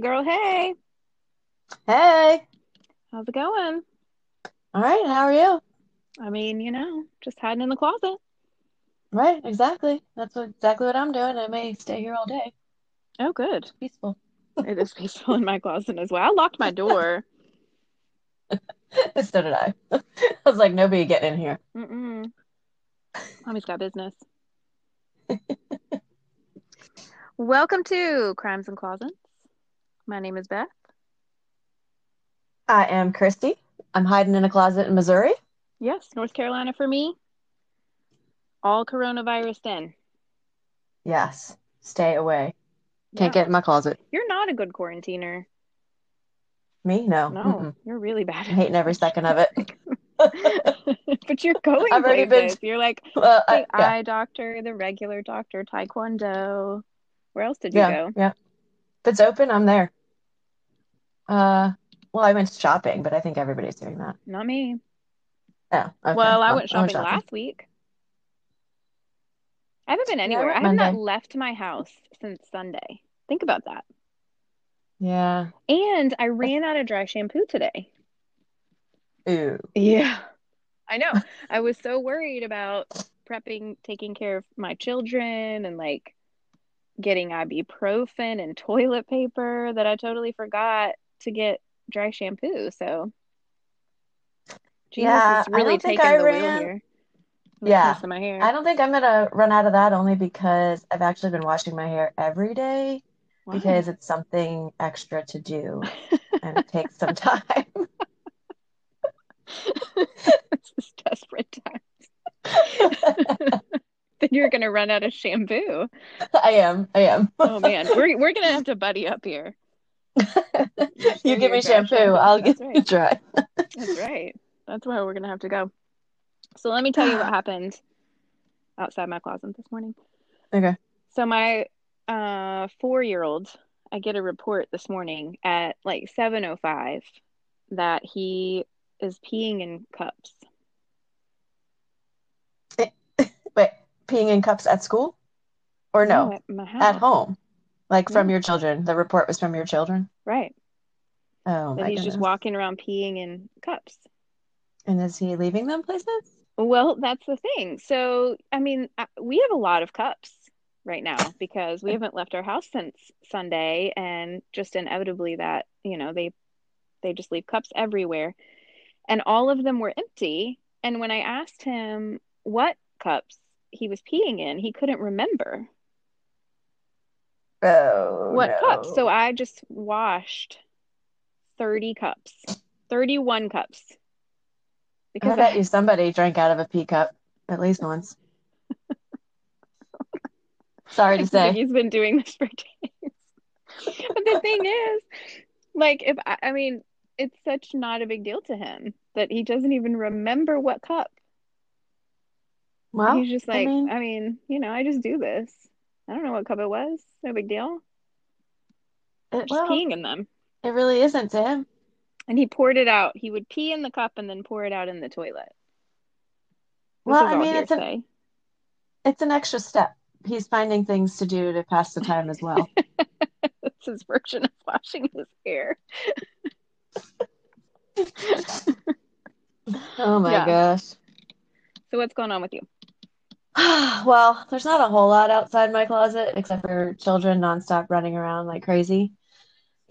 Girl, hey, Hey. how's it going? All right. How are you? I mean, you know, just hiding in the closet. Right. Exactly. That's what, exactly what I'm doing. I may stay here all day. Oh, good. Peaceful. It is peaceful in my closet as well. I locked my door. so did I. I was like, nobody get in here. Mm-mm. Mommy's got business. Welcome to Crimes and Closets. My name is Beth. I am Christy. I'm hiding in a closet in Missouri. Yes, North Carolina for me. All coronavirus in. Yes. Stay away. Can't Yeah. get in my closet. You're not a good quarantiner. Me? No. No, Mm-mm. you're really bad. I'm hating every second of it. but you're going I've already been- places. You're like well, the I, yeah. eye doctor, the regular doctor, taekwondo. Where else did you Yeah. go? Yeah. If it's open, I'm there. Uh, well, I went shopping, but I think everybody's doing that. Not me. Oh, okay. Well, I Well, went shopping last week. I haven't been anywhere. went I have not left my house since Sunday. Think about that. Yeah. And I ran out of dry shampoo today. Ooh. Yeah. I know. I was so worried about prepping, taking care of my children and like getting ibuprofen and toilet paper that I totally forgot to get dry shampoo. So Jesus Yeah, is I really taking I the wheel ran- here. Yeah. my hair. I don't think I'm gonna run out of that only because I've actually been washing my hair every day Wow. because it's something extra to do and it takes some time. it's just desperate times. then you're gonna run out of shampoo. I am. I am. Oh man, we're we're gonna have to buddy up here. You give me dry shampoo, I'll That's get right. you dry. That's right. That's where we're gonna have to go. So let me tell you what happened outside my closet this morning. Okay. So my uh four-year-old, I get a report this morning at like 7:05 that he is peeing in cups. Wait, peeing in cups at school? Or no, at my at home? Like from your children. The report was from your children? Right. Oh my he's just walking around peeing in cups. And is he leaving them places? Well, that's the thing. So, I mean, uh, we have a lot of cups right now because we haven't left our house since Sunday, and just inevitably that, you know, they they just leave cups everywhere. And all of them were empty. And when I asked him what cups he was peeing in, he couldn't remember Oh what no. cups. So I just washed 30 cups, 31 cups. I Because bet I, you somebody drank out of a pee cup at least once. Sorry to say. he's been doing this for days. But the thing is, like, if I, I mean, it's such not a big deal to him that he doesn't even remember what cup. Well, He's just I like, mean- I mean, you know, I just do this. I don't know what cup it was. No big deal. it, Just well, peeing in them. it really isn't to him. And he poured it out. He would pee in the cup and then pour it out in the toilet. This Well, I mean, it's an it's an extra step. He's finding things to do to pass the time as well. It's his version of washing his hair. Oh my Yeah. gosh. So what's going on with you? Well, there's not a whole lot outside my closet except for children nonstop running around like crazy.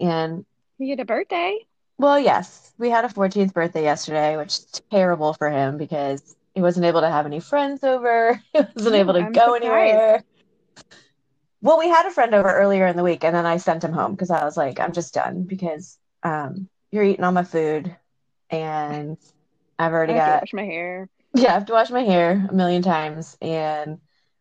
And You had a birthday. well, yes, we had a 14th birthday yesterday, which is terrible for him because he wasn't able to have any friends over. He wasn't Oh, able to I'm go surprised. anywhere. Well, we had a friend over earlier in the week, and then I sent him home because I was like, I'm just done because um, you're eating all my food, and I've already to got wash my hair. Yeah, I have to wash my hair a million times, and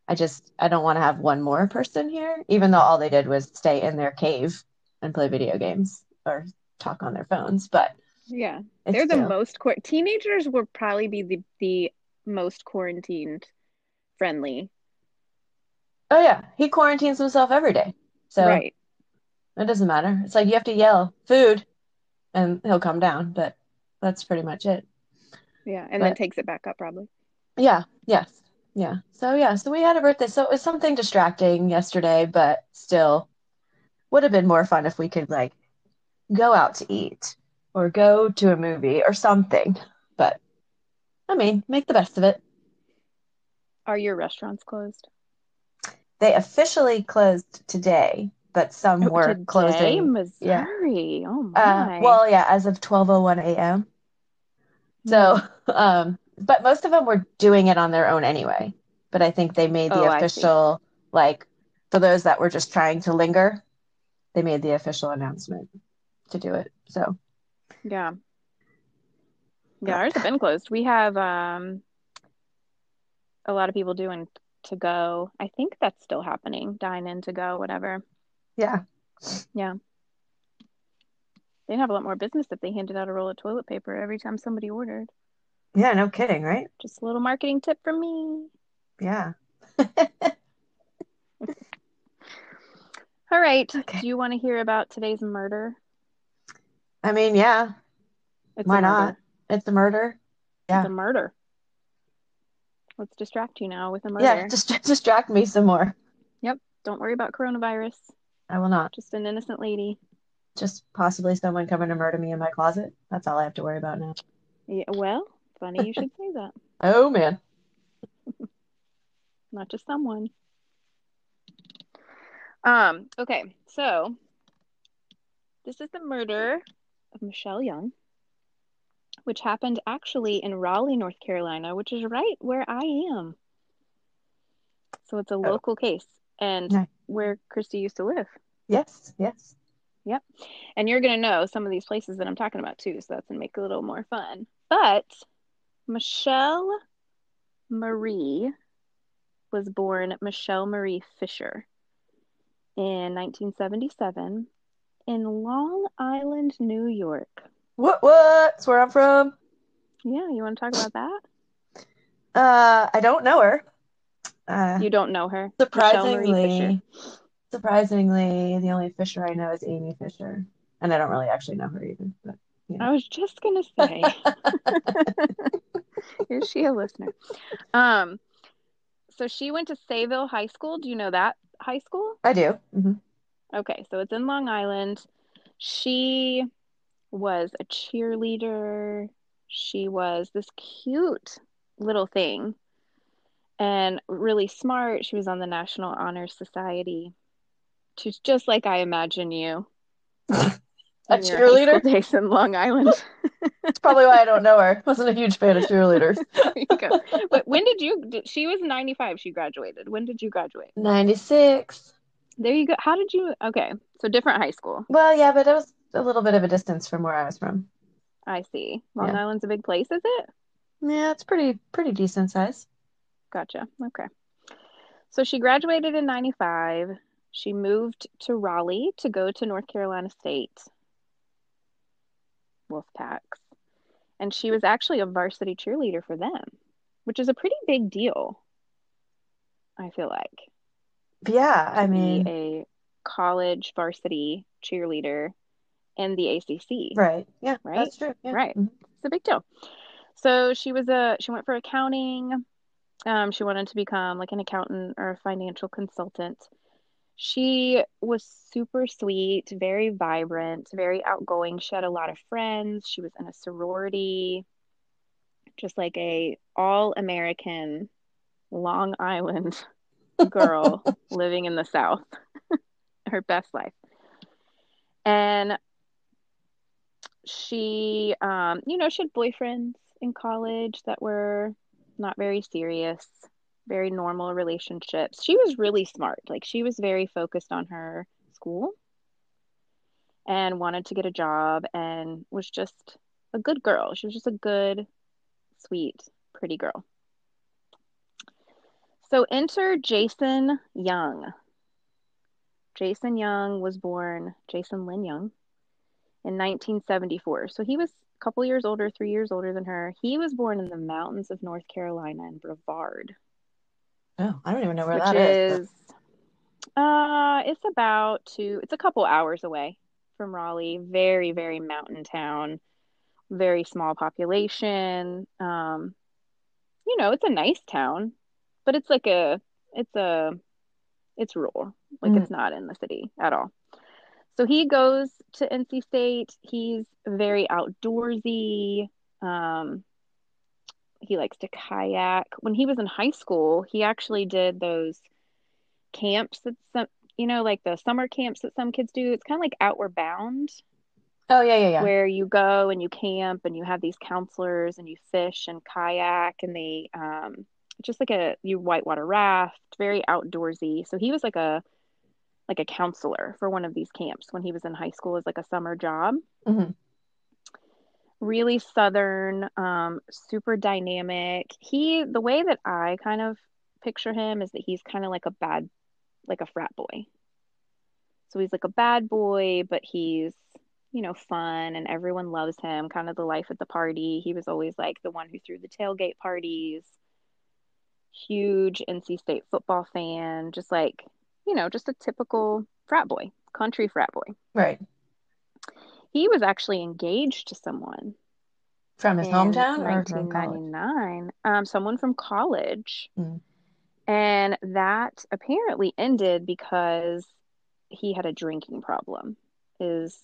I just I don't want to have one more person here, even though all they did was stay in their cave and play video games or talk on their phones. But Yeah. They're the still, most quar- teenagers will probably be the the most quarantined friendly. oh yeah, he quarantines himself every day, so Right. it doesn't matter. It's like you have to yell food, and he'll come down, but that's pretty much it. Yeah. And then takes it back up probably. yeah, yes, yeah. So yeah, so we had a birthday, so it was something distracting yesterday, but still would have been more fun if we could like go out to eat or go to a movie or something. But I mean, make the best of it. Are your restaurants closed? They officially closed today, but some Oh, were today, closing. Yeah. Missouri. Oh Uh, my. well, yeah, as of 12:01 a.m. So, um, but most of them were doing it on their own anyway. But I think they made the Oh, official, like, for those that were just trying to linger, they made the official announcement to do it. So, Yeah. Yeah, ours have been closed. We have um a lot of people doing to go. I think that's still happening. Dine in to go, whatever. yeah. Yeah. They'd have a lot more business if they handed out a roll of toilet paper every time somebody ordered. Yeah, no kidding, right? Just a little marketing tip from me. Yeah. All right. Okay. Do you want to hear about today's murder? I mean, yeah, It's why not? It's a murder. Yeah. It's a murder. Let's distract you now with a Yeah, murder. just distract me some more. Yep. Don't worry about coronavirus. I will not. Just an innocent lady. Just possibly someone coming to murder me in my closet. That's all I have to worry about now. Yeah, well, funny you should say that. Oh man. Not just someone. Um, okay, so this is the murder of Michelle Young, which happened actually in Raleigh, North Carolina, which is right where I am. So it's a local case and Nice. where Christy used to live. Yes, yes. And you're going to know some of these places that I'm talking about too, so that's going to make it a little more fun. But Michelle Marie was born Michelle Marie Fisher in 1977 in Long Island, New York. What what's where I'm from? Yeah, you want to talk about that? Uh, I don't know her. Uh, You don't know her. Surprisingly, surprisingly, the only Fisher I know is Amy Fisher, and I don't really actually know her either. But I was just going to say, is she a listener? Um, so she went to Sayville High School. Do you know that high school? I do. hmm Okay, so it's in Long Island. She was a cheerleader. She was this cute little thing and really smart. She was on the National Honor Society. She's just like I imagine you. A in your high school cheerleader? days in Long Island. That's probably why I don't know her. Wasn't a huge fan of cheerleaders. There you go. But when did you? did- She was 95. She graduated. When did you graduate? 96. There you go. How did you? Okay, so different high school. Well, yeah, but it was a little bit of a distance from where I was from. I see. Long Yeah. Island's a big place, is it? Yeah, it's pretty pretty decent size. Gotcha. Okay. So she graduated in 95. She moved to Raleigh to go to North Carolina State Wolfpacks. And she was actually a varsity cheerleader for them, which is a pretty big deal, I feel like. Yeah, I mean, a college varsity cheerleader in the ACC. right. Yeah, Right? that's true. Yeah. Right. Mhm. It's a big deal. So she was a she went for accounting. Um, she wanted to become like an accountant or a financial consultant. She was super sweet, very vibrant, very outgoing. She had a lot of friends. She was in a sorority, just like a all-American Long Island girl living in the South. Her best life. And she um you know she had boyfriends in college that were not very serious very normal relationships she was really smart like she was very focused on her school and wanted to get a job and was just a good girl she was just a good sweet pretty girl. So enter Jason Young. Jason Young was born, Jason Lynn Young, in 1974. So he was a couple years older, three years older than her. He was born in the mountains of North Carolina in Brevard. Oh, I don't even know where that is. is uh it's about two it's a couple hours away from Raleigh. Very, very mountain town, very small population. Um, you know, it's a nice town, but it's like a it's a it's rural. Like Mm. it's not in the city at all. So he goes to NC State. He's very outdoorsy. Um, he likes to kayak. When he was in high school, he actually did those camps that some, you know, like the summer camps that some kids do. It's kind of like Outward Bound, Oh yeah, yeah, yeah. where you go and you camp and you have these counselors and you fish and kayak and they um just like a you whitewater raft, very outdoorsy. So he was like a like a counselor for one of these camps when he was in high school as like a summer job. Mhm. Really southern, um, super dynamic. He the way that I kind of picture him is that he's kind of like a bad like a frat boy. So he's like a bad boy, but he's you know, fun and everyone loves him, kind of the life at the party. He was always like the one who threw the tailgate parties. Huge NC State football fan, just like, you know, just a typical frat boy, country frat boy. Right. He was actually engaged to someone From his hometown or from 1999, um, someone from college. Mm. And that apparently ended because he had a drinking problem, is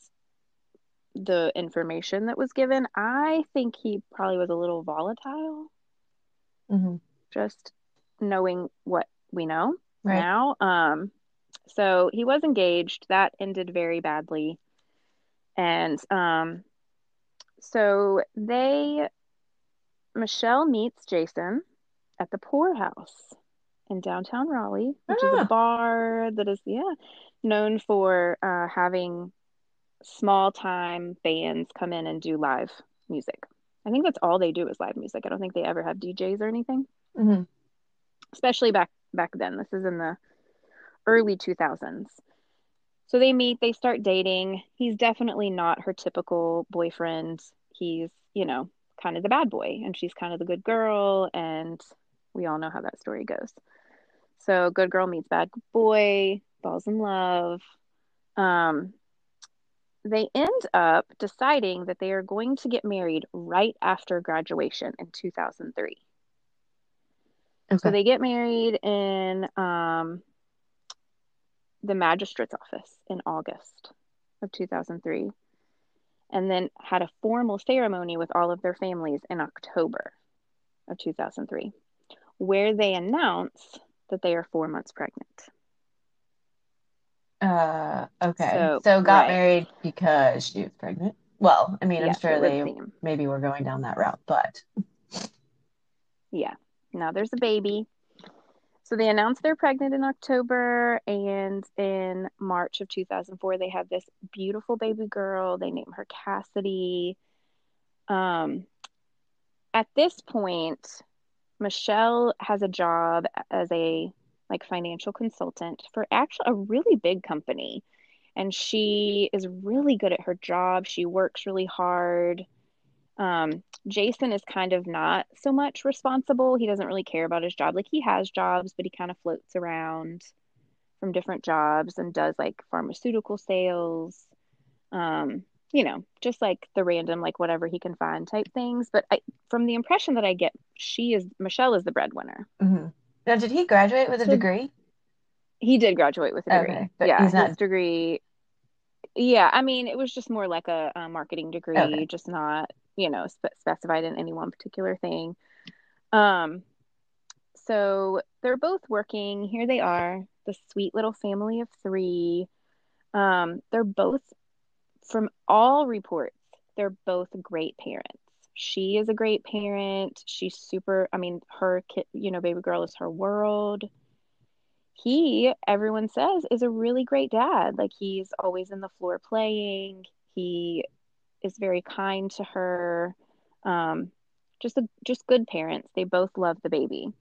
the information that was given. I think he probably was a little volatile, Mhm. just knowing what we know Right. now. Um, so he was engaged. That ended very badly. And um, so they, Michelle meets Jason at the Pour House in downtown Raleigh, which is Ah. a bar that is, yeah, known for uh, having small time bands come in and do live music. I think that's all they do is live music. I don't think they ever have DJs or anything Mhm. especially back back then. This is in the early 2000s. So they meet, they start dating. He's definitely not her typical boyfriend. He's, you know, kind of the bad boy and she's kind of the good girl and we all know how that story goes. So good girl meets bad boy, falls in love. Um they end up deciding that they are going to get married right after graduation in 2003. Okay. So they get married in um, the magistrate's office in August of 2003, and then had a formal ceremony with all of their families in October of 2003, where they announce that they are four months pregnant. Uh, okay. So, So got right. married because she was pregnant. Well, I mean, I'm sure they maybe were going down that route, but Yeah. Now there's a baby. So they announced they're pregnant in October, and in March of 2004, they have this beautiful baby girl. They name her Cassidy. Um, at this point, Michelle has a job as a like financial consultant for actually a really big company, and she is really good at her job. She works really hard. Um, Jason is kind of not so much responsible. He doesn't really care about his job. Like he has jobs, but he kind of floats around from different jobs and does like pharmaceutical sales. Um, you know, just like the random like whatever he can find type things. But I, from the impression that I get, she is Michelle is the breadwinner. Mhm. Now, did he graduate with a So- degree? He did graduate with a degree. Okay, but yeah, he's not- his degree. Yeah, I mean, it was just more like a, a marketing degree, Okay. just not, you know, spe- specified in any one particular thing. Um, so they're both working. Here they are, the sweet little family of three. Um, they're both, from all reports, they're both great parents. She is a great parent. She's super, I mean, her kid, you know, baby girl is her world he everyone says is a really great dad like he's always in the floor playing he is very kind to her um just a, just good parents. They both love the baby.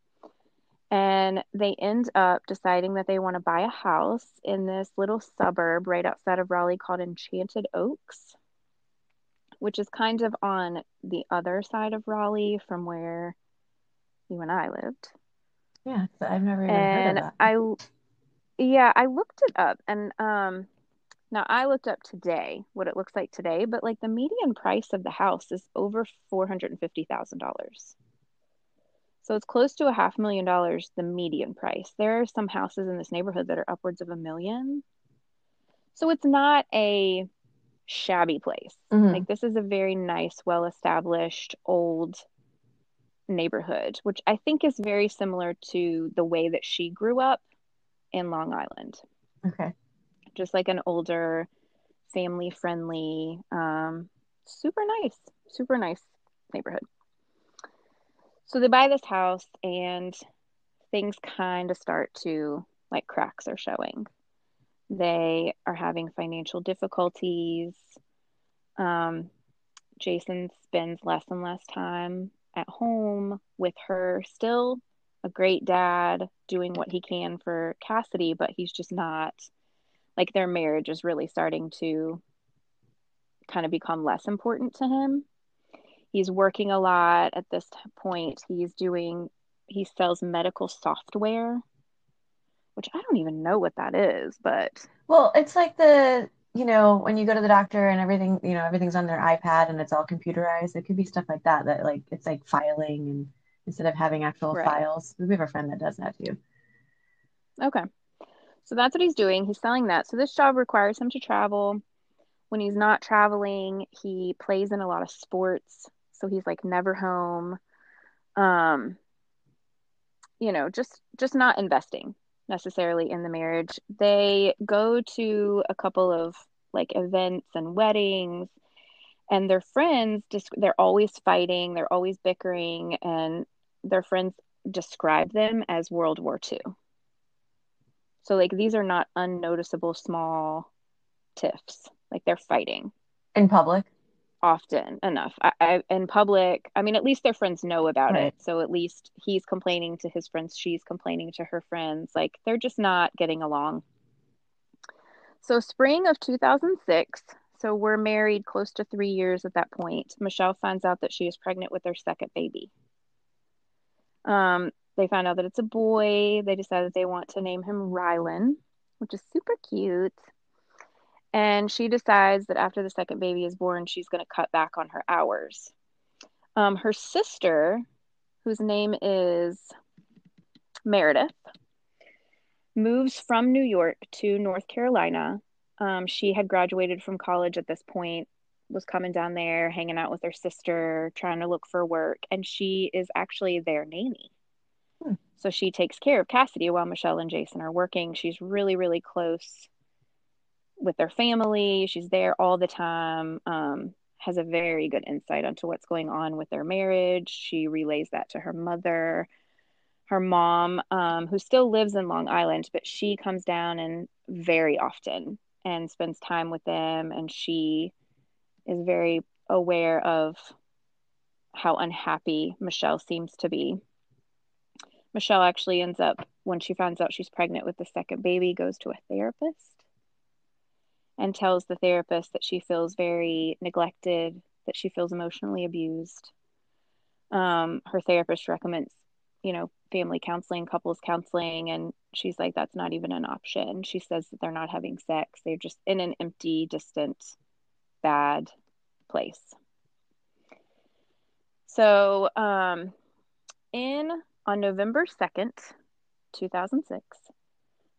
And they end up deciding that they want to buy a house in this little suburb right outside of Raleigh called Enchanted Oaks, which is kind of on the other side of Raleigh from where you and I lived. Yeah, I've never even And heard of that. I yeah, I looked it up and um now I looked up today what it looks like today, but like the median price of the house is over four hundred and fifty thousand dollars. So it's close to a half million dollars, the median price. There are some houses in this neighborhood that are upwards of a million. So it's not a shabby place. Mhm. Like this is a very nice, well established old neighborhood, which I think is very similar to the way that she grew up in Long Island. Okay. Just like an older, family friendly, um, super nice, super nice neighborhood. So they buy this house and things kind of start to like cracks are showing. They are having financial difficulties. Um, Jason spends less and less time at home with her, still a great dad, doing what he can for Cassidy, but he's just not like their marriage is really starting to kind of become less important to him. He's working a lot at this point. He's doing, he sells medical software, which I don't even know what that is, but Well, it's like the, you know, when you go to the doctor and everything, you know, everything's on their iPad and it's all computerized. It could be stuff like that, that like it's like filing and instead of having actual Right. files. We have a friend that does that too. Okay. So that's what he's doing. He's selling that. So this job requires him to travel. When he's not traveling, he plays in a lot of sports. So he's like never home. Um, you know, just just not investing necessarily in the marriage. They go to a couple of like events and weddings and their friends just they're always fighting, they're always bickering and their friends describe them as World War II. So like these are not unnoticeable small tiffs. Like they're fighting In public. often enough. I, I in public, I mean at least their friends know about Right. it. So at least he's complaining to his friends, she's complaining to her friends. Like they're just not getting along. So spring of 2006, so we're married close to 3 years at that point. Michelle finds out that she is pregnant with their second baby. Um they find out that it's a boy. They decide that they want to name him Rylan, which is super cute. And she decides that after the second baby is born, she's going to cut back on her hours. Um, her sister, whose name is Meredith, moves from New York to North Carolina. Um, she had graduated from college at this point, was coming down there, hanging out with her sister, trying to look for work, and she is actually their nanny. So she takes care of Cassidy while Michelle and Jason are working. She's really, really close with their family. She's there all the time. Um, has a very good insight onto what's going on with their marriage. She relays that to her mother, her mom, um, who still lives in Long Island, but she comes down and very often and spends time with them. And she is very aware of how unhappy Michelle seems to be. Michelle actually ends up, when she finds out she's pregnant with the second baby, goes to a therapist and tells the therapist that she feels very neglected, that she feels emotionally abused. Um, her therapist recommends, you know, family counseling, couples counseling, and she's like, that's not even an option. She says that they're not having sex, they're just in an empty, distant, bad place. So, um, in on November 2nd, 2006,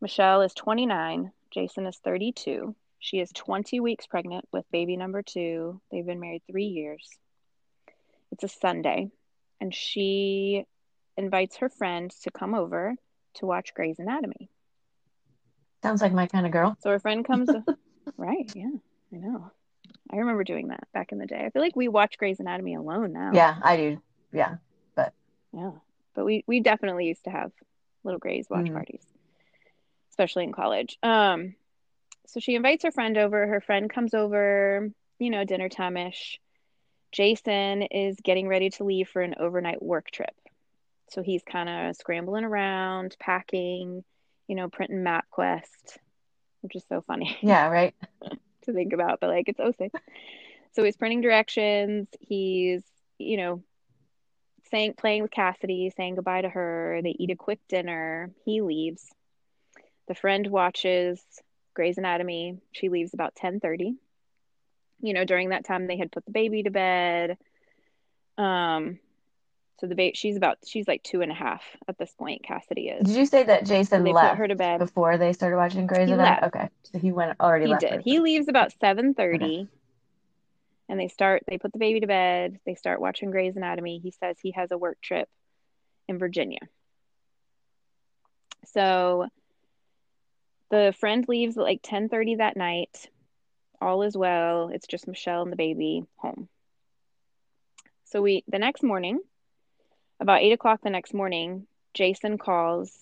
Michelle is 29, Jason is 32. She is 20 weeks pregnant with baby number two. They've been married three years. It's a Sunday, and she invites her friend to come over to watch Grey's Anatomy. Sounds like my kind of girl. So her friend comes, right? Yeah, I know. I remember doing that back in the day. I feel like we watch Grey's Anatomy alone now. Yeah, I do. Yeah. But yeah. But we we definitely used to have little Grey's watch Mhm. parties, especially in college. Um, so she invites her friend over. Her friend comes over, you know, dinner time ish, Jason is getting ready to leave for an overnight work trip. So he's kind of scrambling around, packing, you know, printing MapQuest, which is so funny. Yeah, right. to think about, but like it's 06. So he's printing directions. He's, you know, saying playing with Cassidy, saying goodbye to her. They eat a quick dinner. He leaves. The friend watches Grey's Anatomy. She leaves about 10:30. You know, during that time they had put the baby to bed. Um so the baby she's about she's like two and a half at this point, Cassidy is. Did you say that Jason They put left her to bed. before they started watching Grey's Anatomy? Okay, so he went already He left. did. He leaves about 7:30. And they start they put the baby to bed. They start watching Grey's Anatomy. He says he has a work trip in Virginia. So the friend leaves at like 10:30 that night. All is well. It's just Michelle and the baby home. So we the next morning, about eight o'clock the next morning, Jason calls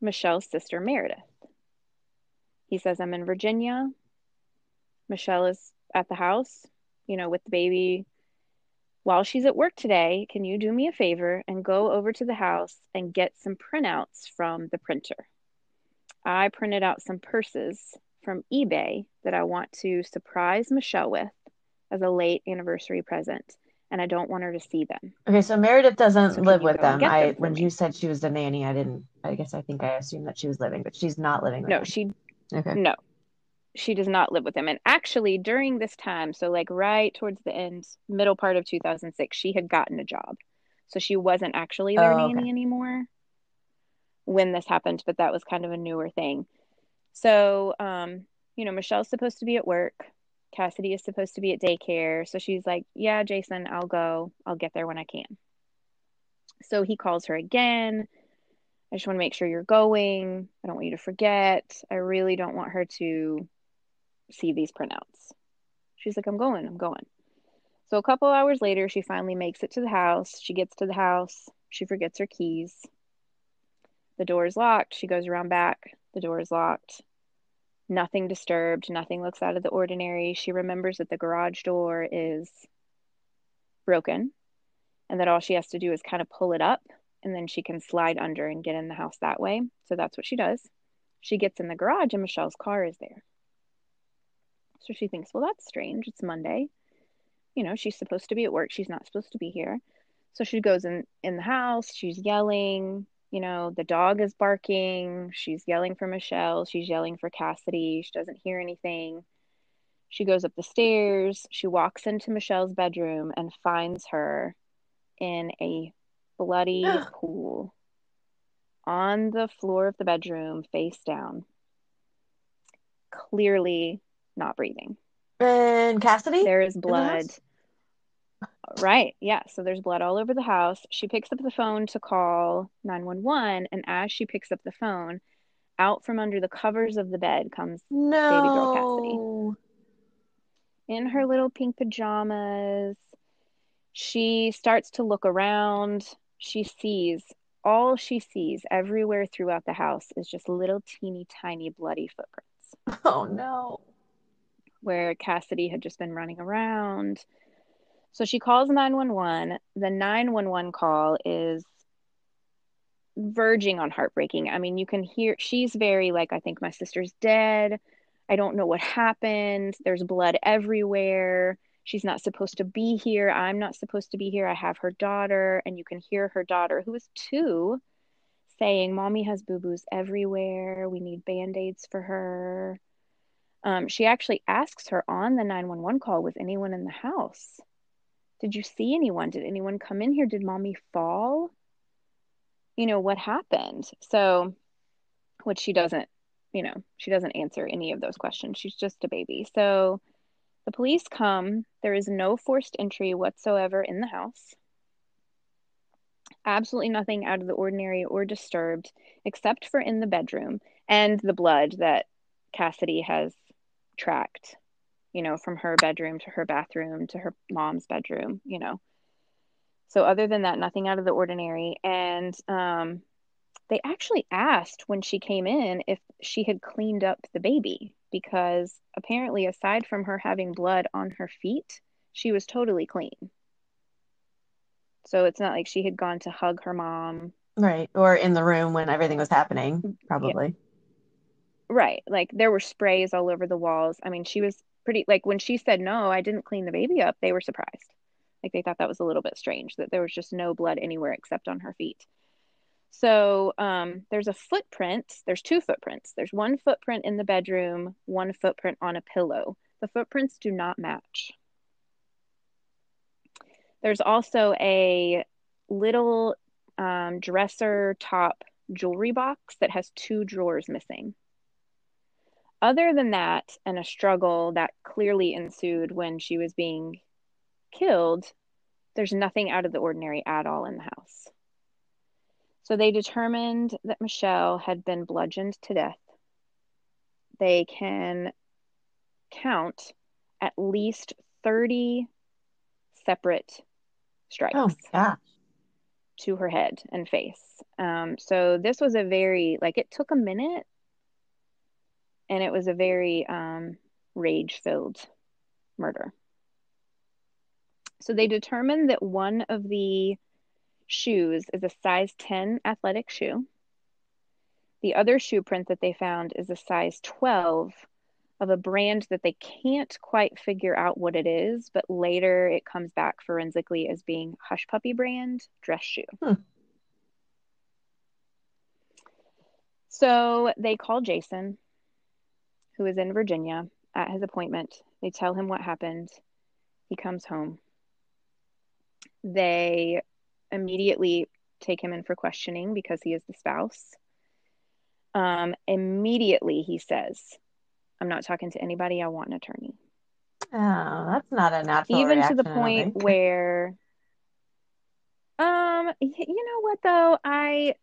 Michelle's sister Meredith. He says, I'm in Virginia. Michelle is at the house, you know, with the baby. While she's at work today, can you do me a favor and go over to the house and get some printouts from the printer? I printed out some purses from eBay that I want to surprise Michelle with as a late anniversary present, and I don't want her to see them. Okay, so Meredith doesn't So live with them. I them when me? you said she was a nanny, I didn't. I guess I think I assumed that she was living, but she's not living with No, them. she Okay. no. She does not live with them. And actually during this time, so like right towards the end, middle part of 2006, she had gotten a job. So she wasn't actually their Oh, okay. nanny anymore when this happened, but that was kind of a newer thing. So, um, you know, Michelle's supposed to be at work. Cassidy is supposed to be at daycare. So she's like, Yeah, Jason, I'll go. I'll get there when I can. So he calls her again. I just want to make sure you're going. I don't want you to forget. I really don't want her to see these printouts. She's like, I'm going, I'm going. So a couple hours later, she finally makes it to the house. She gets to the house. She forgets her keys. The door is locked. She goes around back. The door is locked. Nothing disturbed. Nothing looks out of the ordinary. She remembers that the garage door is broken and that all she has to do is kind of pull it up and then she can slide under and get in the house that way. So that's what she does. She gets in the garage and Michelle's car is there. So she thinks, well, that's strange. It's Monday. You know, she's supposed to be at work. She's not supposed to be here. So she goes in in the house. She's yelling. You know, the dog is barking. She's yelling for Michelle. She's yelling for Cassidy. She doesn't hear anything. She goes up the stairs. She walks into Michelle's bedroom and finds her in a bloody pool on the floor of the bedroom, face down, clearly not breathing. And Cassidy? There is blood. house? Right. Yeah. So there's blood all over the house. She picks up the phone to call 911. And as she picks up the phone, out from under the covers of the bed comes baby girl Cassidy. In her little pink pajamas. She starts to look around. She sees all she sees everywhere throughout the house is just little teeny tiny bloody footprints Oh no. Where Cassidy had just been running around. So she calls 911. The 911 call is verging on heartbreaking. I mean, you can hear she's very like, I think my sister's dead. I don't know what happened. There's blood everywhere. She's not supposed to be here. I'm not supposed to be here. I have her daughter. And you can hear her daughter, who is two, saying, Mommy has boo boos everywhere. We need band aids for her. Um, she actually asks her on the 911 call, Was anyone in the house? Did you see anyone? Did anyone come in here? Did mommy fall? You know, what happened? So, which she doesn't, you know, she doesn't answer any of those questions. She's just a baby. So the police come. There is no forced entry whatsoever in the house. Absolutely nothing out of the ordinary or disturbed, except for in the bedroom and the blood that Cassidy has tracked, you know, from her bedroom to her bathroom to her mom's bedroom, you know. So other than that, nothing out of the ordinary. And um, they actually asked when she came in if she had cleaned up the baby because apparently, aside from her having blood on her feet, she was totally clean. So it's not like she had gone to hug her mom. Right. Or in the room when everything was happening, probably. Right. Like there were sprays all over the walls. I mean, she was pretty, like when she said, no, I didn't clean the baby up, they were surprised. Like they thought that was a little bit strange that there was just no blood anywhere except on her feet. So um, there's a footprint. There's two footprints. There's one footprint in the bedroom, one footprint on a pillow. The footprints do not match. There's also a little um, dresser top jewelry box that has two drawers missing. Other than that, and a struggle that clearly ensued when she was being killed, there's nothing out of the ordinary at all in the house. So they determined that Michelle had been bludgeoned to death. They can count at least 30 separate strikes Oh, to her head and face. Um, so this was a very, like, it took a minute and it was a very um, rage filled murder. So they determined that one of the shoes is a size 10 athletic shoe. The other shoe print that they found is a size 12 of a brand that they can't quite figure out what it is, but later it comes back forensically as being Hush Puppy brand dress shoe. Hmm. So they call Jason, who is in Virginia, at his appointment. They tell him what happened. He comes home. They immediately take him in for questioning because he is the spouse. Um, immediately he says, I'm not talking to anybody. I want an attorney. Oh, that's not a natural Even to the reaction, I don't point where, um, you know what though? I,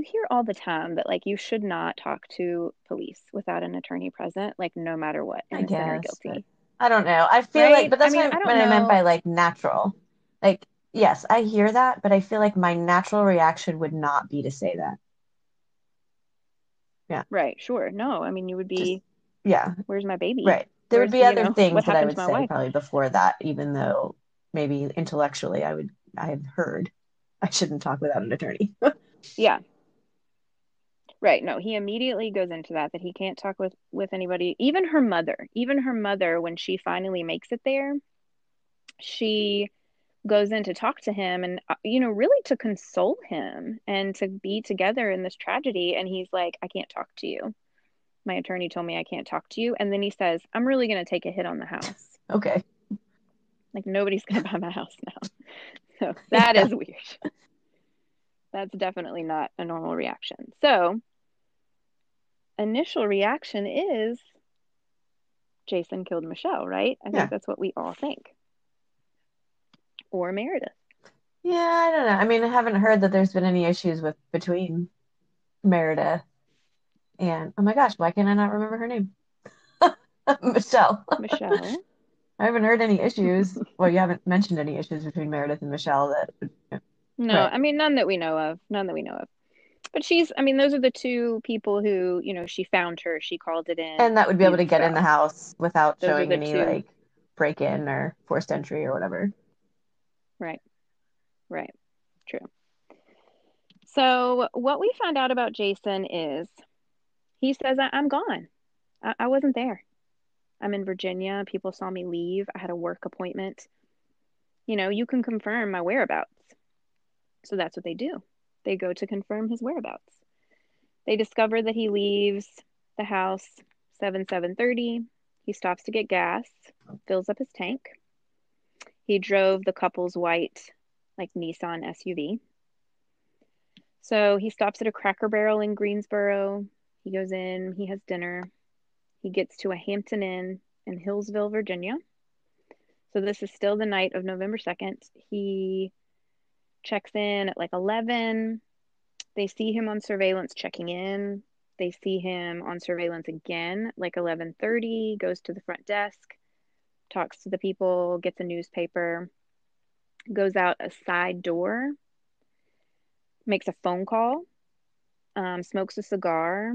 you hear all the time that like you should not talk to police without an attorney present, like no matter what, I innocent or guess, guilty. I don't know. I feel Right? like, but that's I mean, what, I what I meant by like natural. Like, yes, I hear that, but I feel like my natural reaction would not be to say that. Yeah. Right, sure. No, I mean, you would be, Yeah, where's my baby? right. There would be other know, things that I would say wife? probably before that, even though maybe intellectually I would, I have heard I shouldn't talk without an attorney. Yeah. Right. No, he immediately goes into that that he can't talk with with anybody, even her mother. Even her mother when she finally makes it there, she goes in to talk to him and uh, you know, really to console him and to be together in this tragedy and he's like, I can't talk to you. My attorney told me I can't talk to you and then he says, I'm really going to take a hit on the house. Okay. Like nobody's going to buy my house now. So that Yeah. is weird. That's definitely not a normal reaction. So, initial reaction is Jason killed Michelle, right? I Yeah. think that's what we all think. Or Meredith. Yeah, I don't know. I mean, I haven't heard that there's been any issues with between Meredith and oh my gosh, why can I not remember her name? Michelle. Michelle. I haven't heard any issues. Well, you haven't mentioned any issues between Meredith and Michelle that No, Right. I mean, none that we know of. None that we know of. But she's, I mean, those are the two people who, you know, she found her, she called it in. and that would be able to get in the house without Those showing any two. like break in or forced entry or whatever. Right. Right. True. So, what we found out about Jason is he says, I- I'm gone. I-, I wasn't there. I'm in Virginia. People saw me leave. I had a work appointment. You know, you can confirm my whereabouts. So, that's what they do. They go to confirm his whereabouts. They discover that he leaves the house 7 7:30. He stops to get gas, fills up his tank. He drove the couple's white like Nissan SUV. So he stops at a Cracker Barrel in Greensboro. He goes in, he has dinner. He gets to a Hampton Inn in Hillsville, Virginia. So this is still the night of November 2nd. He checks in at like 11. They see him on surveillance checking in. They see him on surveillance again like 11:30, goes to the front desk, talks to the people, gets a newspaper, goes out a side door, makes a phone call, um, smokes a cigar,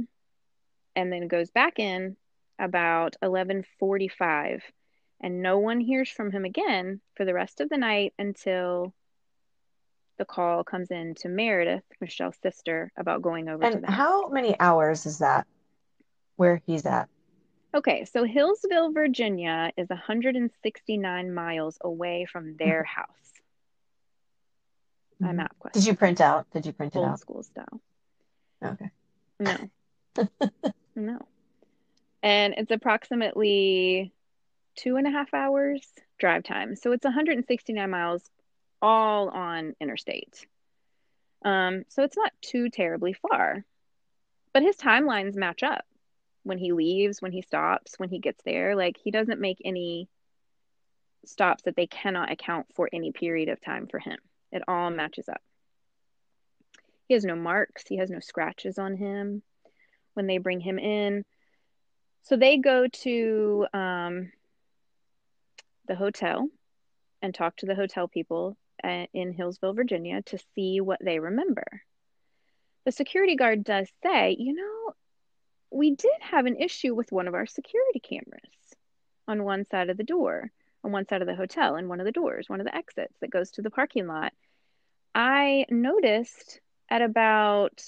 and then goes back in about 11:45 And no one hears from him again for the rest of the night until the call comes in to Meredith, Michelle's sister, about going over to And them. how many hours is that where he's at? Okay, so Hillsville, Virginia is 169 miles away from their mm-hmm. house. My map mm-hmm. question. Did you print out? Did you print it Old out? school style. Okay. No. no. And it's approximately two and a half hours drive time. So it's 169 miles all on interstate. Um, so it's not too terribly far. But his timelines match up when he leaves, when he stops, when he gets there. Like he doesn't make any stops that they cannot account for any period of time for him. It all matches up. He has no marks, he has no scratches on him when they bring him in. So they go to um, the hotel and talk to the hotel people uh, in Hillsville, Virginia to see what they remember. The security guard does say, you know, we did have an issue with one of our security cameras on one side of the door, on one side of the hotel, and one of the doors, one of the exits that goes to the parking lot. I noticed at about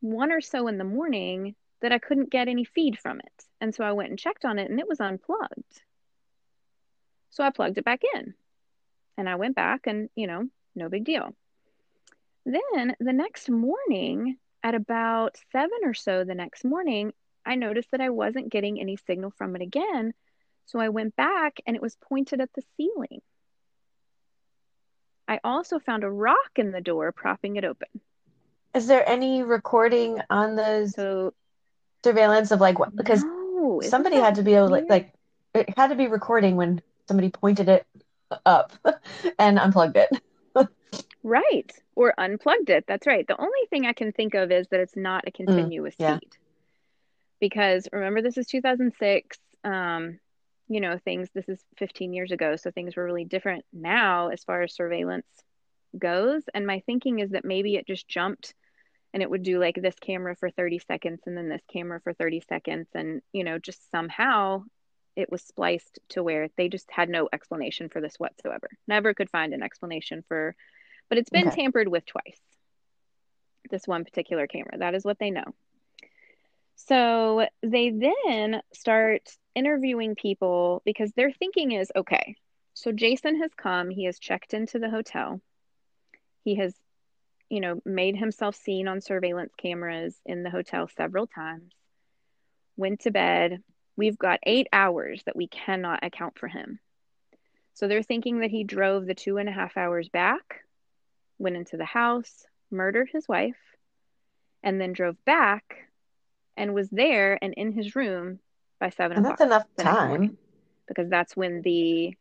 one or so in the morning that I couldn't get any feed from it. And so I went and checked on it and it was unplugged. So I plugged it back in and I went back and, you know, no big deal. Then the next morning, at about seven or so the next morning, I noticed that I wasn't getting any signal from it again. So I went back and it was pointed at the ceiling. I also found a rock in the door propping it open. Is there any recording on the So surveillance of like what? Because no, somebody had to be able to weird? like it had to be recording when somebody pointed it up and unplugged it. Right. Or unplugged it. That's right. The only thing I can think of is that it's not a continuous Mm, yeah. feed. Because remember, this is 2006. Um, you know, things, this is 15 years ago. So things were really different now as far as surveillance goes. And my thinking is that maybe it just jumped and it would do like this camera for 30 seconds and then this camera for 30 seconds. And, you know, just somehow it was spliced to where they just had no explanation for this whatsoever. Never could find an explanation for but it's been Okay. tampered with twice. This one particular camera. That is what they know. So they then start interviewing people because their thinking is okay, so Jason has come, he has checked into the hotel, he has, you know, made himself seen on surveillance cameras in the hotel several times, went to bed. We've got eight hours that we cannot account for him. So they're thinking that he drove the two and a half hours back went into the house, murdered his wife, and then drove back and was there and in his room by seven And o'clock that's enough time. morning because that's when the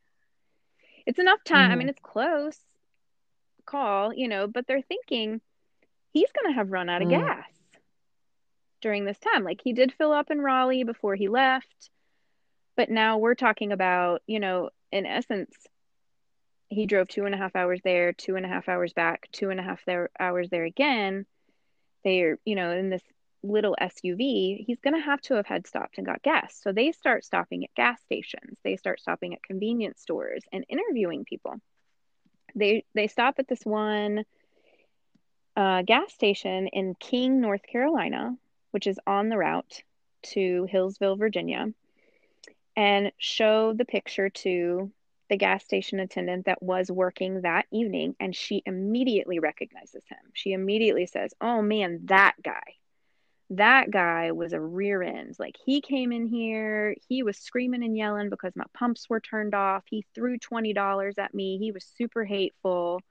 it's enough time. I mean, it's close call, you know, but they're thinking he's going to have run out of Mm. gas during this time. Like he did fill up in Raleigh before he left, but now we're talking about, you know, in essence, he drove two and a half hours there, two and a half hours back, two and a half there, hours there again. They're, you know, in this little SUV, he's going to have to have had stopped and got gas. So they start stopping at gas stations. They start stopping at convenience stores and interviewing people. They they stop at this one uh, gas station in King, North Carolina, which is on the route to Hillsville, Virginia, and show the picture to the gas station attendant that was working that evening. And she immediately recognizes him. She immediately says, Oh man, that guy. That guy was a rear end. Like he came in here, he was screaming and yelling because my pumps were turned off. He threw $20 at me. He was super hateful.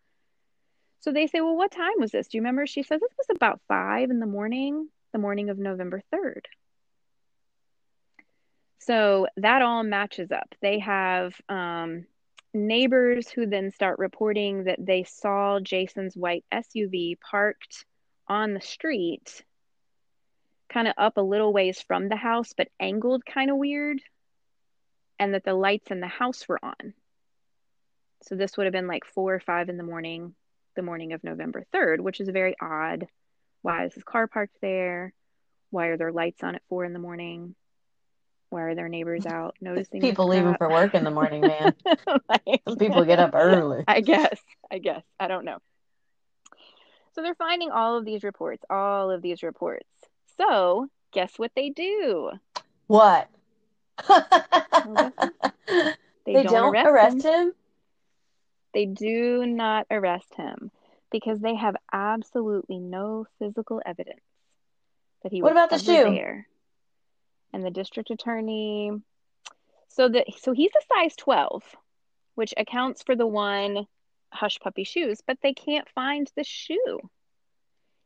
So they say, Well, what time was this? Do you remember? She says This was about five in the morning, the morning of November 3rd. So that all matches up. They have um, neighbors who then start reporting that they saw Jason's white SUV parked on the street, kind of up a little ways from the house, but angled kind of weird, and that the lights in the house were on. So this would have been like four or five in the morning, the morning of November 3rd, which is very odd. Why is his car parked there? Why are there lights on at four in the morning? Why are their neighbors out noticing People leaving for work in the morning, man. Like- people get up early. I guess. I guess. I don't know. So they're finding all of these reports, all of these reports. So guess what they do? What? They, They don't, don't arrest, arrest him. him? They do not arrest him because they have absolutely no physical evidence that he What was about the shoe? there. And the district attorney, so that so he's a size 12, which accounts for the one hush puppy shoes, but they can't find the shoe.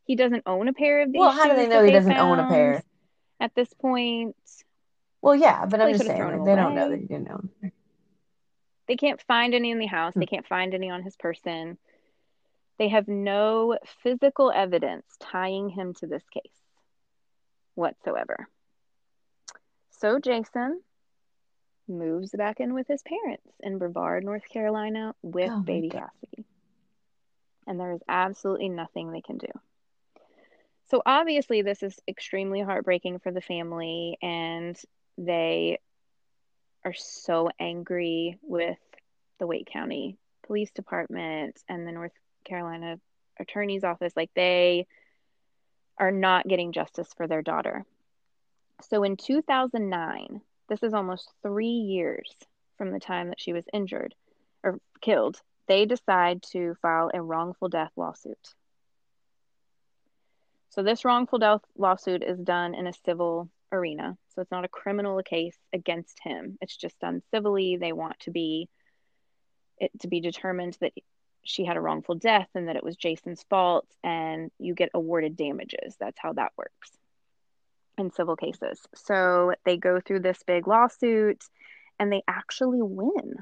He doesn't own a pair of these Well, how do they know he doesn't own a pair? At this point, Well, yeah, but I'm just saying, like, they don't know that he didn't own. They can't find any in the house. Hmm. They can't find any on his person. They have no physical evidence tying him to this case whatsoever. So Jason moves back in with his parents in Brevard, North Carolina, with Oh baby God. Cassidy. And there is absolutely nothing they can do. So obviously, this is extremely heartbreaking for the family, and they are so angry with the Wake County Police Department and the North Carolina Attorney's Office. Like, they are not getting justice for their daughter. So in 2009, this is almost three years from the time that she was injured or killed, they decide to file a wrongful death lawsuit. So this wrongful death lawsuit is done in a civil arena. So it's not a criminal case against him. It's just done civilly. They want to be it to be determined that she had a wrongful death and that it was Jason's fault and you get awarded damages. That's how that works in civil cases. So they go through this big lawsuit and they actually win.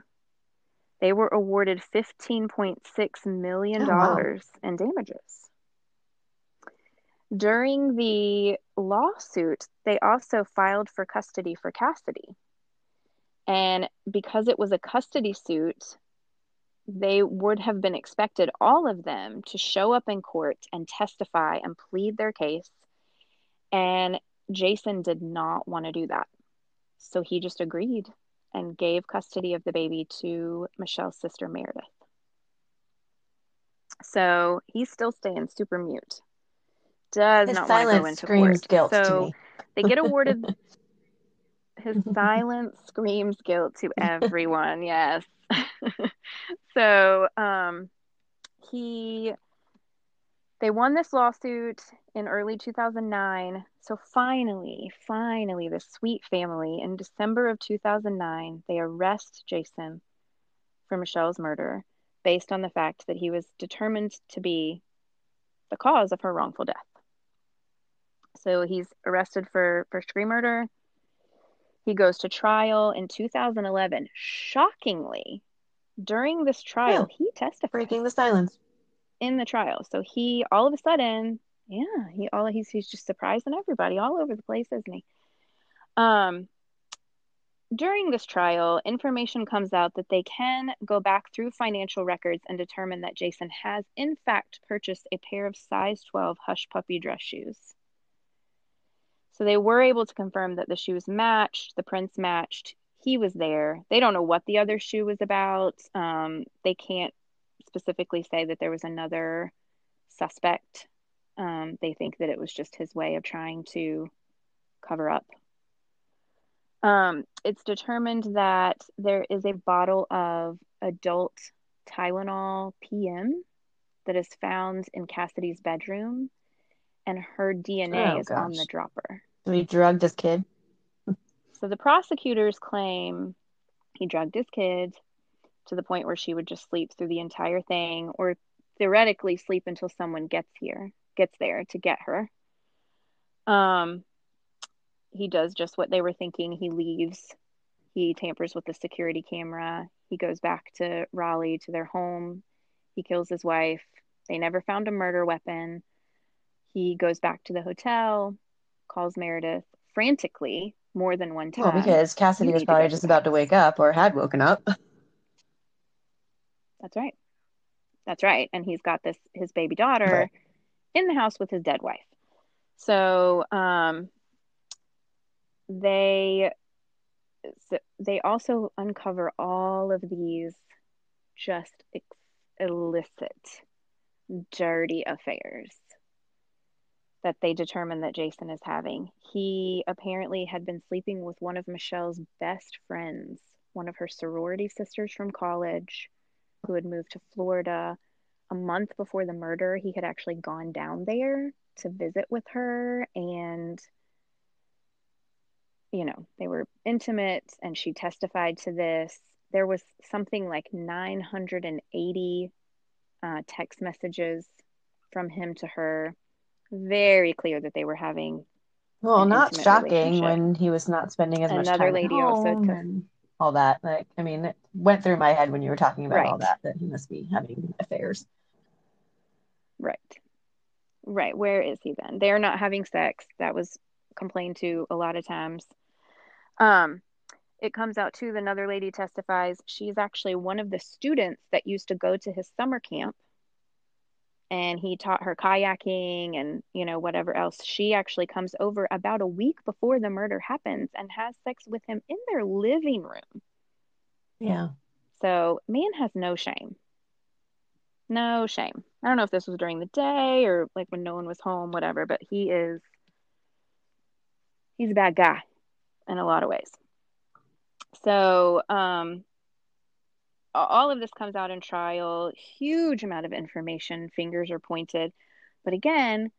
They were awarded $15.6 million Oh, wow. in damages. During the lawsuit, they also filed for custody for Cassidy. And because it was a custody suit, they would have been expected, all of them, to show up in court and testify and plead their case. And Jason did not want to do that. So he just agreed and gave custody of the baby to Michelle's sister Meredith. So he's still staying super mute. Does His not want to go into court. guilt to so they get awarded his silence screams guilt to everyone yes so um he they won this lawsuit in early 2009 so finally finally the sweet family in december of 2009 they arrest jason for michelle's murder based on the fact that he was determined to be the cause of her wrongful death. So he's arrested for first degree murder he goes to trial in 2011. Shockingly, during this trial, he testified Breaking the silence. in the trial. So he all of a sudden, yeah, he all he's he's just surprising everybody all over the place, isn't he? Um during this trial, information comes out that they can go back through financial records and determine that Jason has in fact purchased a pair of size 12 hush puppy dress shoes. So they were able to confirm that the shoes matched, the prints matched. He was there. They don't know what the other shoe was about. Um, they can't specifically say that there was another suspect. Um, they think that it was just his way of trying to cover up. Um, it's determined that there is a bottle of adult Tylenol PM that is found in Cassidy's bedroom, and her DNA Oh, is on the dropper. So he drugged his kid. So the prosecutors claim he drugged his kid to the point where she would just sleep through the entire thing, or theoretically sleep until someone gets here, gets there to get her. Um, he does just what they were thinking. He leaves. He tampers with the security camera. He goes back to Raleigh to their home. He kills his wife. They never found a murder weapon. He goes back to the hotel, calls Meredith frantically more than one time. Well, because Cassidy was probably just about to wake up or had woken up. That's right. That's right. And he's got this his baby daughter Right. in the house with his dead wife. So um they so they also uncover all of these just ex- illicit, dirty affairs that they determine that Jason is having. He apparently had been sleeping with one of Michelle's best friends, one of her sorority sisters from college, who had moved to Florida. A month before the murder, he had actually gone down there to visit with her and you know, they were intimate and she testified to this. There was something like 980 uh, text messages from him to her. Very clear that they were having. Well, not shocking when he was not spending as Another much time lady at home also and all that. Like, I mean, it went through my head when you were talking about right. all that that he must be having affairs. Right. Right. Where is he then? They're not having sex. That was complained to a lot of times. Um, it comes out too, another lady testifies. She's actually one of the students that used to go to his summer camp and he taught her kayaking and you know whatever else. She actually comes over about a week before the murder happens and has sex with him in their living room. Yeah. So man has no shame. No shame. I don't know if this was during the day or like when no one was home whatever but he is he's a bad guy in a lot of ways. So, um, all of this comes out in trial, huge amount of information, fingers are pointed. But again,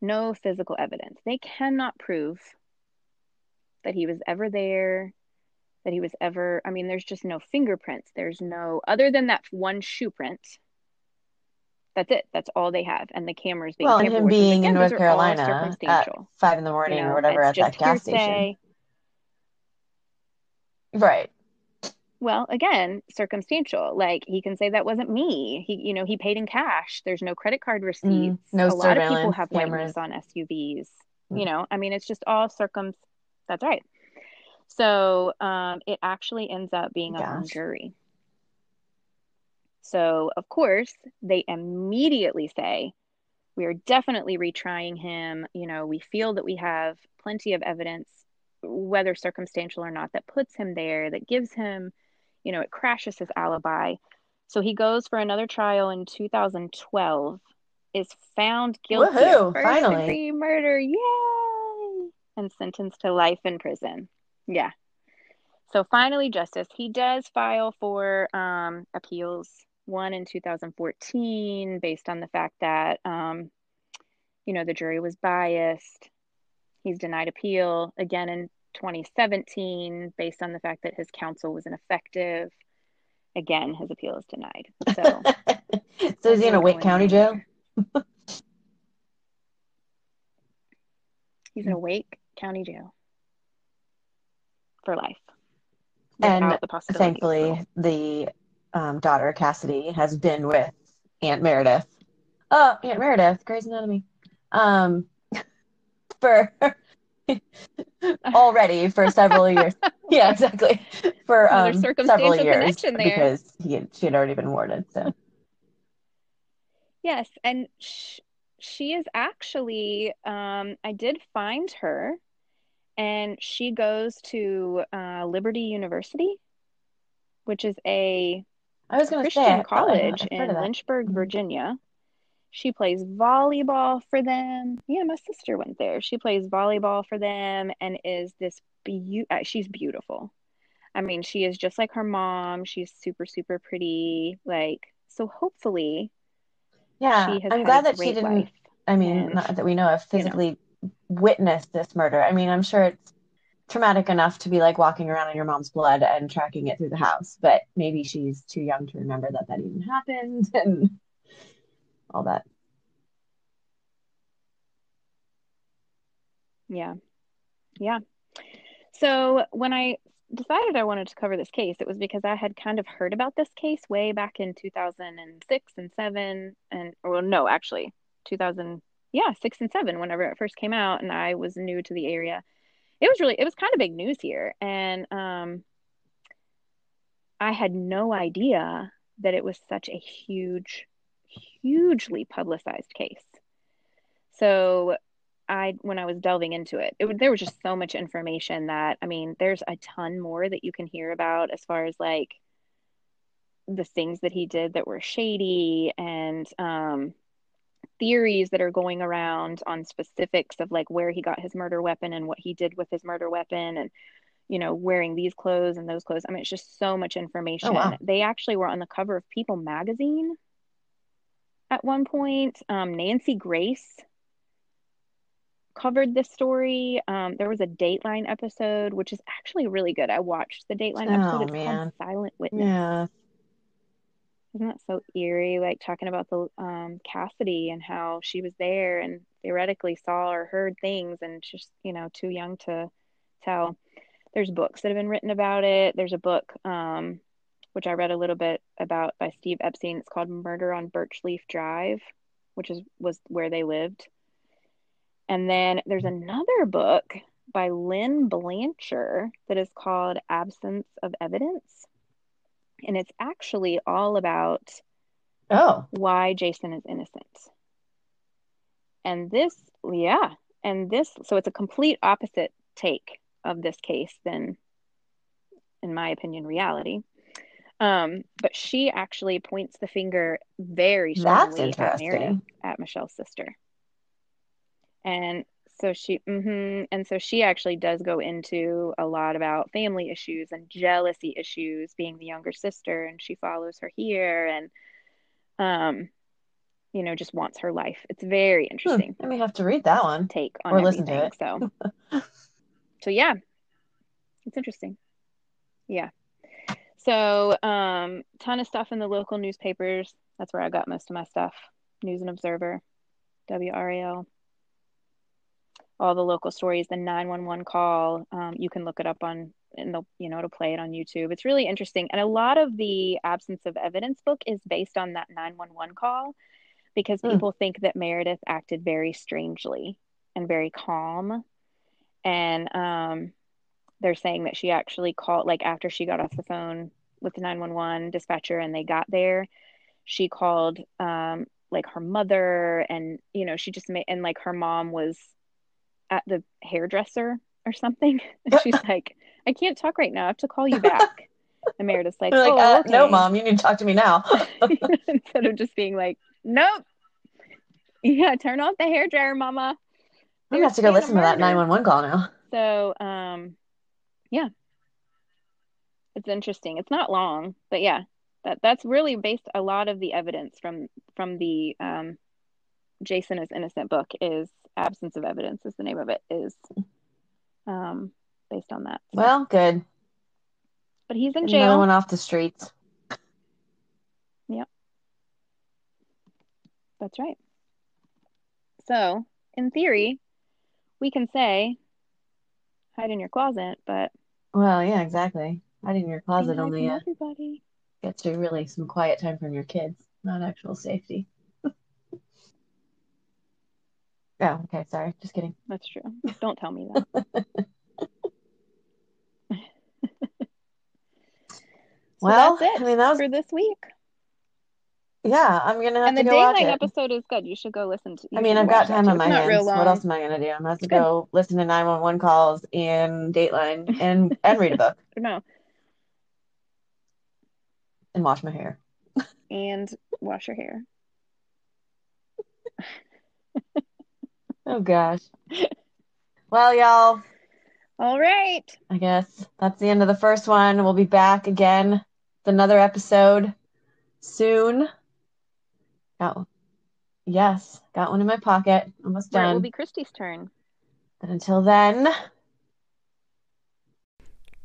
no physical evidence. They cannot prove that he was ever there, that he was ever, I mean, there's just no fingerprints. There's no, other than that one shoe print. That's it. That's all they have. And the cameras being well, and him being in North Carolina at five in the morning you know, or whatever at that gas hearsay. station. Right. Well, again, circumstantial. Like he can say that wasn't me. He, you know, he paid in cash. There's no credit card mm, receipts. Mm, no a lot of people have cameras on SUVs. Mm. You know, I mean, it's just all circum. That's right. So um, it actually ends up being a hung jury. So of course they immediately say, we are definitely retrying him. You know, we feel that we have plenty of evidence whether circumstantial or not, that puts him there, that gives him, you know, it crashes his alibi. So he goes for another trial in 2012, is found guilty Woohoo, of first finally. degree murder, yay, and sentenced to life in prison. Yeah. So finally, justice. He does file for um, appeals. One in 2014, based on the fact that, um, you know, the jury was biased He's denied appeal again in 2017 based on the fact that his counsel was ineffective. Again, his appeal is denied. So, so is he in a Wake County jail? He's in a Wake County jail for life. And thankfully, the um, daughter Cassidy has been with Aunt Meredith. Oh, Aunt Meredith, Grey's Anatomy. Um, for already for several years. Yeah, exactly. For um, several years because he had, she had already been warned. So yes, and sh- she is actually. Um, I did find her, and she goes to uh, Liberty University, which is a I was going to say college in Lynchburg. Virginia. She plays volleyball for them. Yeah, my sister went there. She plays volleyball for them and is this be- uh, she's beautiful. I mean, she is just like her mom. She's super super pretty. Like, so hopefully Yeah. I'm glad that she didn't life. I mean, and, not that we know of physically you know, witnessed this murder. I mean, I'm sure it's traumatic enough to be like walking around in your mom's blood and tracking it through the house, but maybe she's too young to remember that that even happened and all that. Yeah. Yeah. So when I decided I wanted to cover this case, it was because I had kind of heard about this case way back in 2006 and 7 and or no, actually 2000 yeah, 6 and 7 whenever it first came out and I was new to the area. It was really it was kind of big news here and um I had no idea that it was such a huge hugely publicized case. So I when I was delving into it, it there was just so much information that I mean, there's a ton more that you can hear about as far as like the things that he did that were shady and um, theories that are going around on specifics of like where he got his murder weapon and what he did with his murder weapon and you know wearing these clothes and those clothes i mean it's just so much information oh, wow. they actually were on the cover of people magazine at one point. Um, nancy grace covered this story. Um, there was a dateline episode which is actually really good. I watched the dateline oh, episode it's man. called silent witness. Yeah. Isn't that so eerie like talking about the um, cassidy and how she was there and theoretically saw or heard things and just you know too young to tell. There's books that have been written about it. There's a book um, which i read a little bit about by steve epstein. It's called murder on birchleaf drive which is was where they lived. And then there's mm-hmm. another book by lynn blanchard that is called absence of evidence. And it's actually all about oh. why Jason is innocent. And this, yeah, and this, so it's a complete opposite take of this case than, in my opinion, reality. Um, but she actually points the finger very strongly at Meredith, at Michelle's sister. And so she mm-hmm, and so she actually does go into a lot about family issues and jealousy issues being the younger sister and she follows her here and um you know just wants her life. It's very hmm, interesting. Hmm, i may have to read that one take on or listen to it. so. So yeah. It's interesting. Yeah so um ton of stuff in the local newspapers that's where i got most of my stuff news and observer wral all the local stories, the 911 call. Um, you can look it up on, and they'll, you know, it'll play it on YouTube. It's really interesting. And a lot of the absence of evidence book is based on that 911 call because mm. people think that Meredith acted very strangely and very calm. And um, they're saying that she actually called, like, after she got off the phone with the 911 dispatcher and they got there, she called um, like her mother and, you know, she just made, and like her mom was at the hairdresser or something. she's like, I can't talk right now. I have to call you back. And Meredith's like, like oh, uh, okay. no, mom, you need to talk to me now. Instead of just being like, nope. Yeah, turn off the hair dryer, mama. I'm gonna have to go listen to that 911 call now. So, um, yeah, it's interesting. It's not long, but yeah, that that's really based a lot of the evidence from from the um, Jason is innocent book is absence of evidence is the name of it is um based on that. So. Well, good. But he's in jail. Another one off the streets. Yep. That's right. So, in theory, we can say hide in your closet, but well, yeah, exactly. Hide in your closet only uh, everybody gets you really some quiet time from your kids, not actual safety. Oh, okay. Sorry. Just kidding. That's true. Don't tell me that. so well, that's it I mean, that was for this week. Yeah, I'm gonna have and to go watch it. episode is good. You should go listen to. I mean, I've got time on my hands. What else am I gonna do? I'm gonna have to go listen to 911 calls in Dateline and and read a book. no. And wash my hair. and wash your hair. Oh gosh. Well, y'all. All right. I guess that's the end of the first one. We'll be back again with another episode soon. Got yes, got one in my pocket. Almost done. Right, it will be Christy's turn. But until then.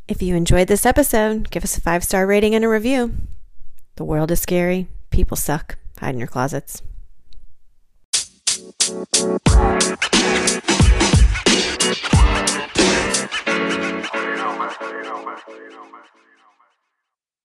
If you enjoyed this episode, give us a five star rating and a review. The world is scary. People suck. Hide in your closets. You. You. You.